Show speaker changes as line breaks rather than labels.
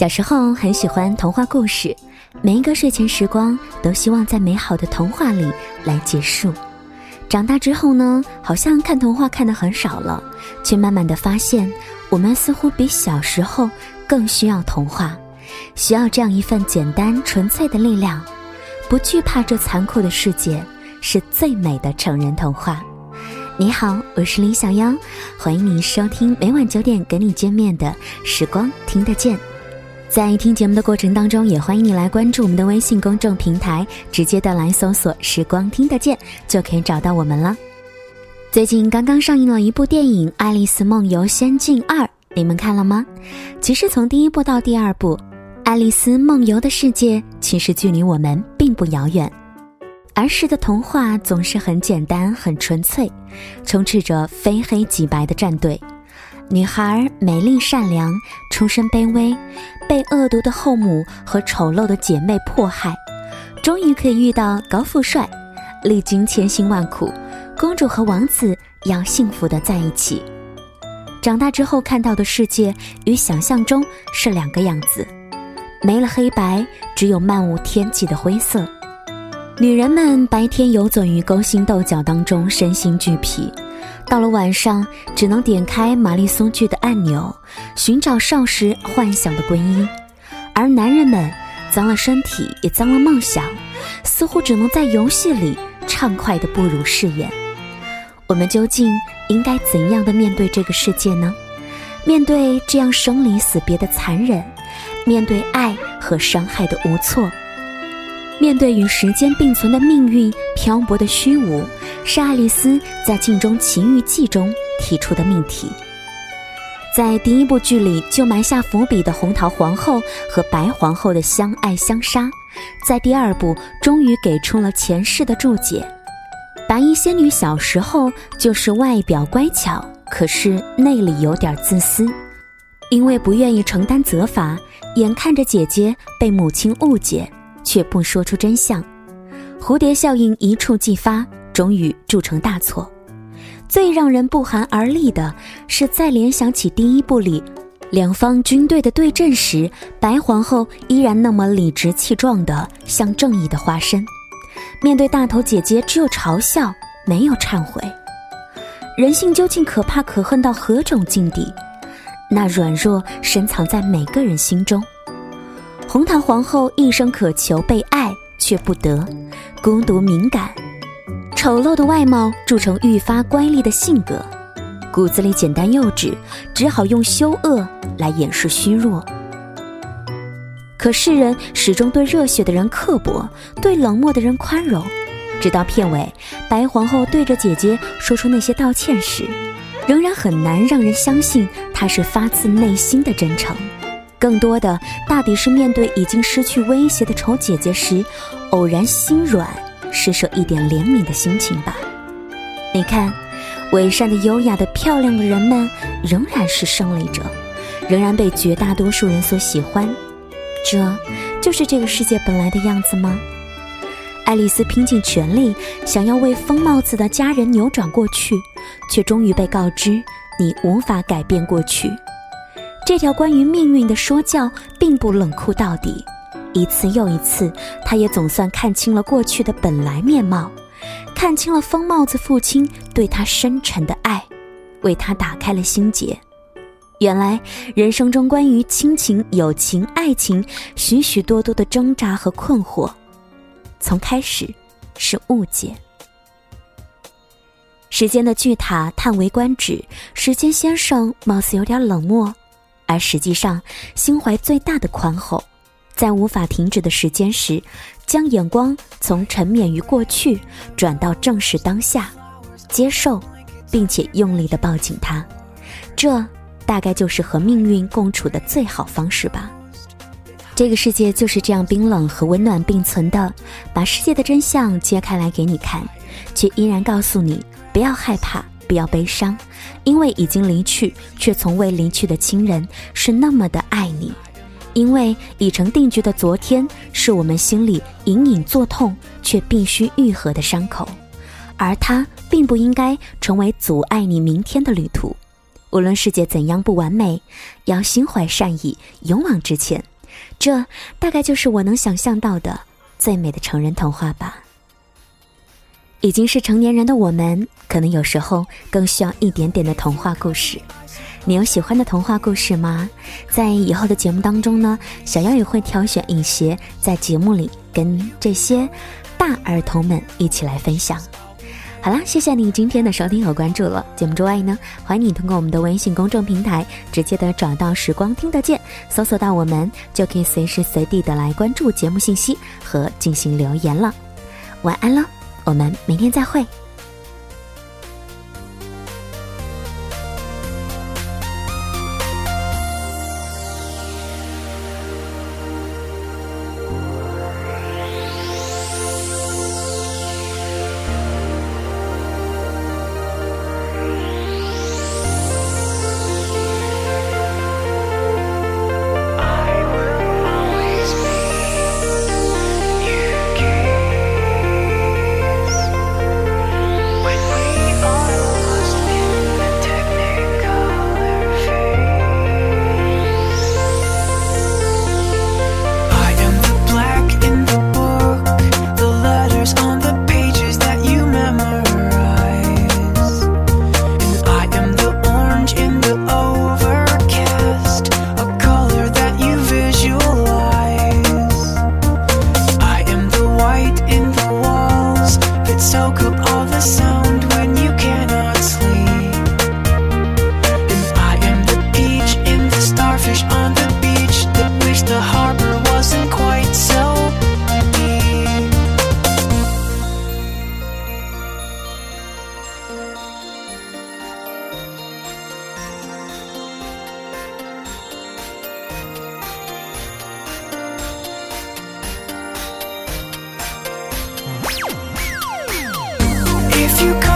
小时候很喜欢童话故事，每一个睡前时光都希望在美好的童话里来结束。长大之后呢，好像看童话看得很少了，却慢慢的发现，我们似乎比小时候更需要童话，需要这样一份简单纯粹的力量，不惧怕这残酷的世界，是最美的成人童话。你好，我是李小妖，欢迎你收听每晚九点跟你见面的时光听得见。在听节目的过程当中，也欢迎你来关注我们的微信公众平台，直接的来搜索“时光听得见”就可以找到我们了。最近刚刚上映了一部电影《爱丽丝梦游仙境二》，你们看了吗？其实从第一部到第二部，《爱丽丝梦游的世界》其实距离我们并不遥远。儿时的童话总是很简单、很纯粹，充斥着非黑即白的战队。女孩美丽善良，出身卑微，被恶毒的后母和丑陋的姐妹迫害，终于可以遇到高富帅。历经千辛万苦，公主和王子要幸福的在一起。长大之后看到的世界与想象中是两个样子，没了黑白，只有漫无天际的灰色。女人们白天游走于勾心斗角当中，身心俱疲。到了晚上，只能点开玛丽苏剧的按钮，寻找少时幻想的皈依；而男人们脏了身体，也脏了梦想，似乎只能在游戏里畅快地步入誓言。我们究竟应该怎样的面对这个世界呢？面对这样生离死别的残忍，面对爱和伤害的无措。面对与时间并存的命运，漂泊的虚无，是爱丽丝在《镜中奇遇记》中提出的命题。在第一部剧里就埋下伏笔的红桃皇后和白皇后的相爱相杀，在第二部终于给出了前世的注解。白衣仙女小时候就是外表乖巧，可是内里有点自私，因为不愿意承担责罚，眼看着姐姐被母亲误解。却不说出真相，蝴蝶效应一触即发，终于铸成大错。最让人不寒而栗的是，在联想起第一部里两方军队的对阵时，白皇后依然那么理直气壮的像正义的化身，面对大头姐姐只有嘲笑，没有忏悔。人性究竟可怕可恨到何种境地？那软弱深藏在每个人心中。红桃皇后一生渴求被爱，却不得，孤独敏感，丑陋的外貌铸成愈发乖戾的性格，骨子里简单幼稚，只好用羞恶来掩饰虚弱。可世人始终对热血的人刻薄，对冷漠的人宽容，直到片尾，白皇后对着姐姐说出那些道歉时，仍然很难让人相信她是发自内心的真诚。更多的大抵是面对已经失去威胁的丑姐姐时，偶然心软，施舍一点怜悯的心情吧。你看，伪善的、优雅的、漂亮的人们，仍然是胜利者，仍然被绝大多数人所喜欢。这就是这个世界本来的样子吗？爱丽丝拼尽全力想要为疯帽子的家人扭转过去，却终于被告知你无法改变过去。这条关于命运的说教并不冷酷到底，一次又一次，他也总算看清了过去的本来面貌，看清了疯帽子父亲对他深沉的爱，为他打开了心结。原来人生中关于亲情、友情、爱情，许许多多的挣扎和困惑，从开始是误解。时间的巨塔叹为观止，时间先生貌似有点冷漠。而实际上，心怀最大的宽厚，在无法停止的时间时，将眼光从沉湎于过去转到正视当下，接受，并且用力的抱紧它，这大概就是和命运共处的最好方式吧。这个世界就是这样冰冷和温暖并存的，把世界的真相揭开来给你看，却依然告诉你不要害怕。不要悲伤，因为已经离去却从未离去的亲人是那么的爱你；因为已成定局的昨天是我们心里隐隐作痛却必须愈合的伤口，而它并不应该成为阻碍你明天的旅途。无论世界怎样不完美，要心怀善意，勇往直前。这大概就是我能想象到的最美的成人童话吧。已经是成年人的我们，可能有时候更需要一点点的童话故事。你有喜欢的童话故事吗？在以后的节目当中呢，小妖也会挑选一些，在节目里跟这些大儿童们一起来分享。好啦，谢谢你今天的收听和关注了。节目之外呢，欢迎你通过我们的微信公众平台直接的找到“时光听得见”，搜索到我们就可以随时随地的来关注节目信息和进行留言了。晚安喽。我们明天再会。you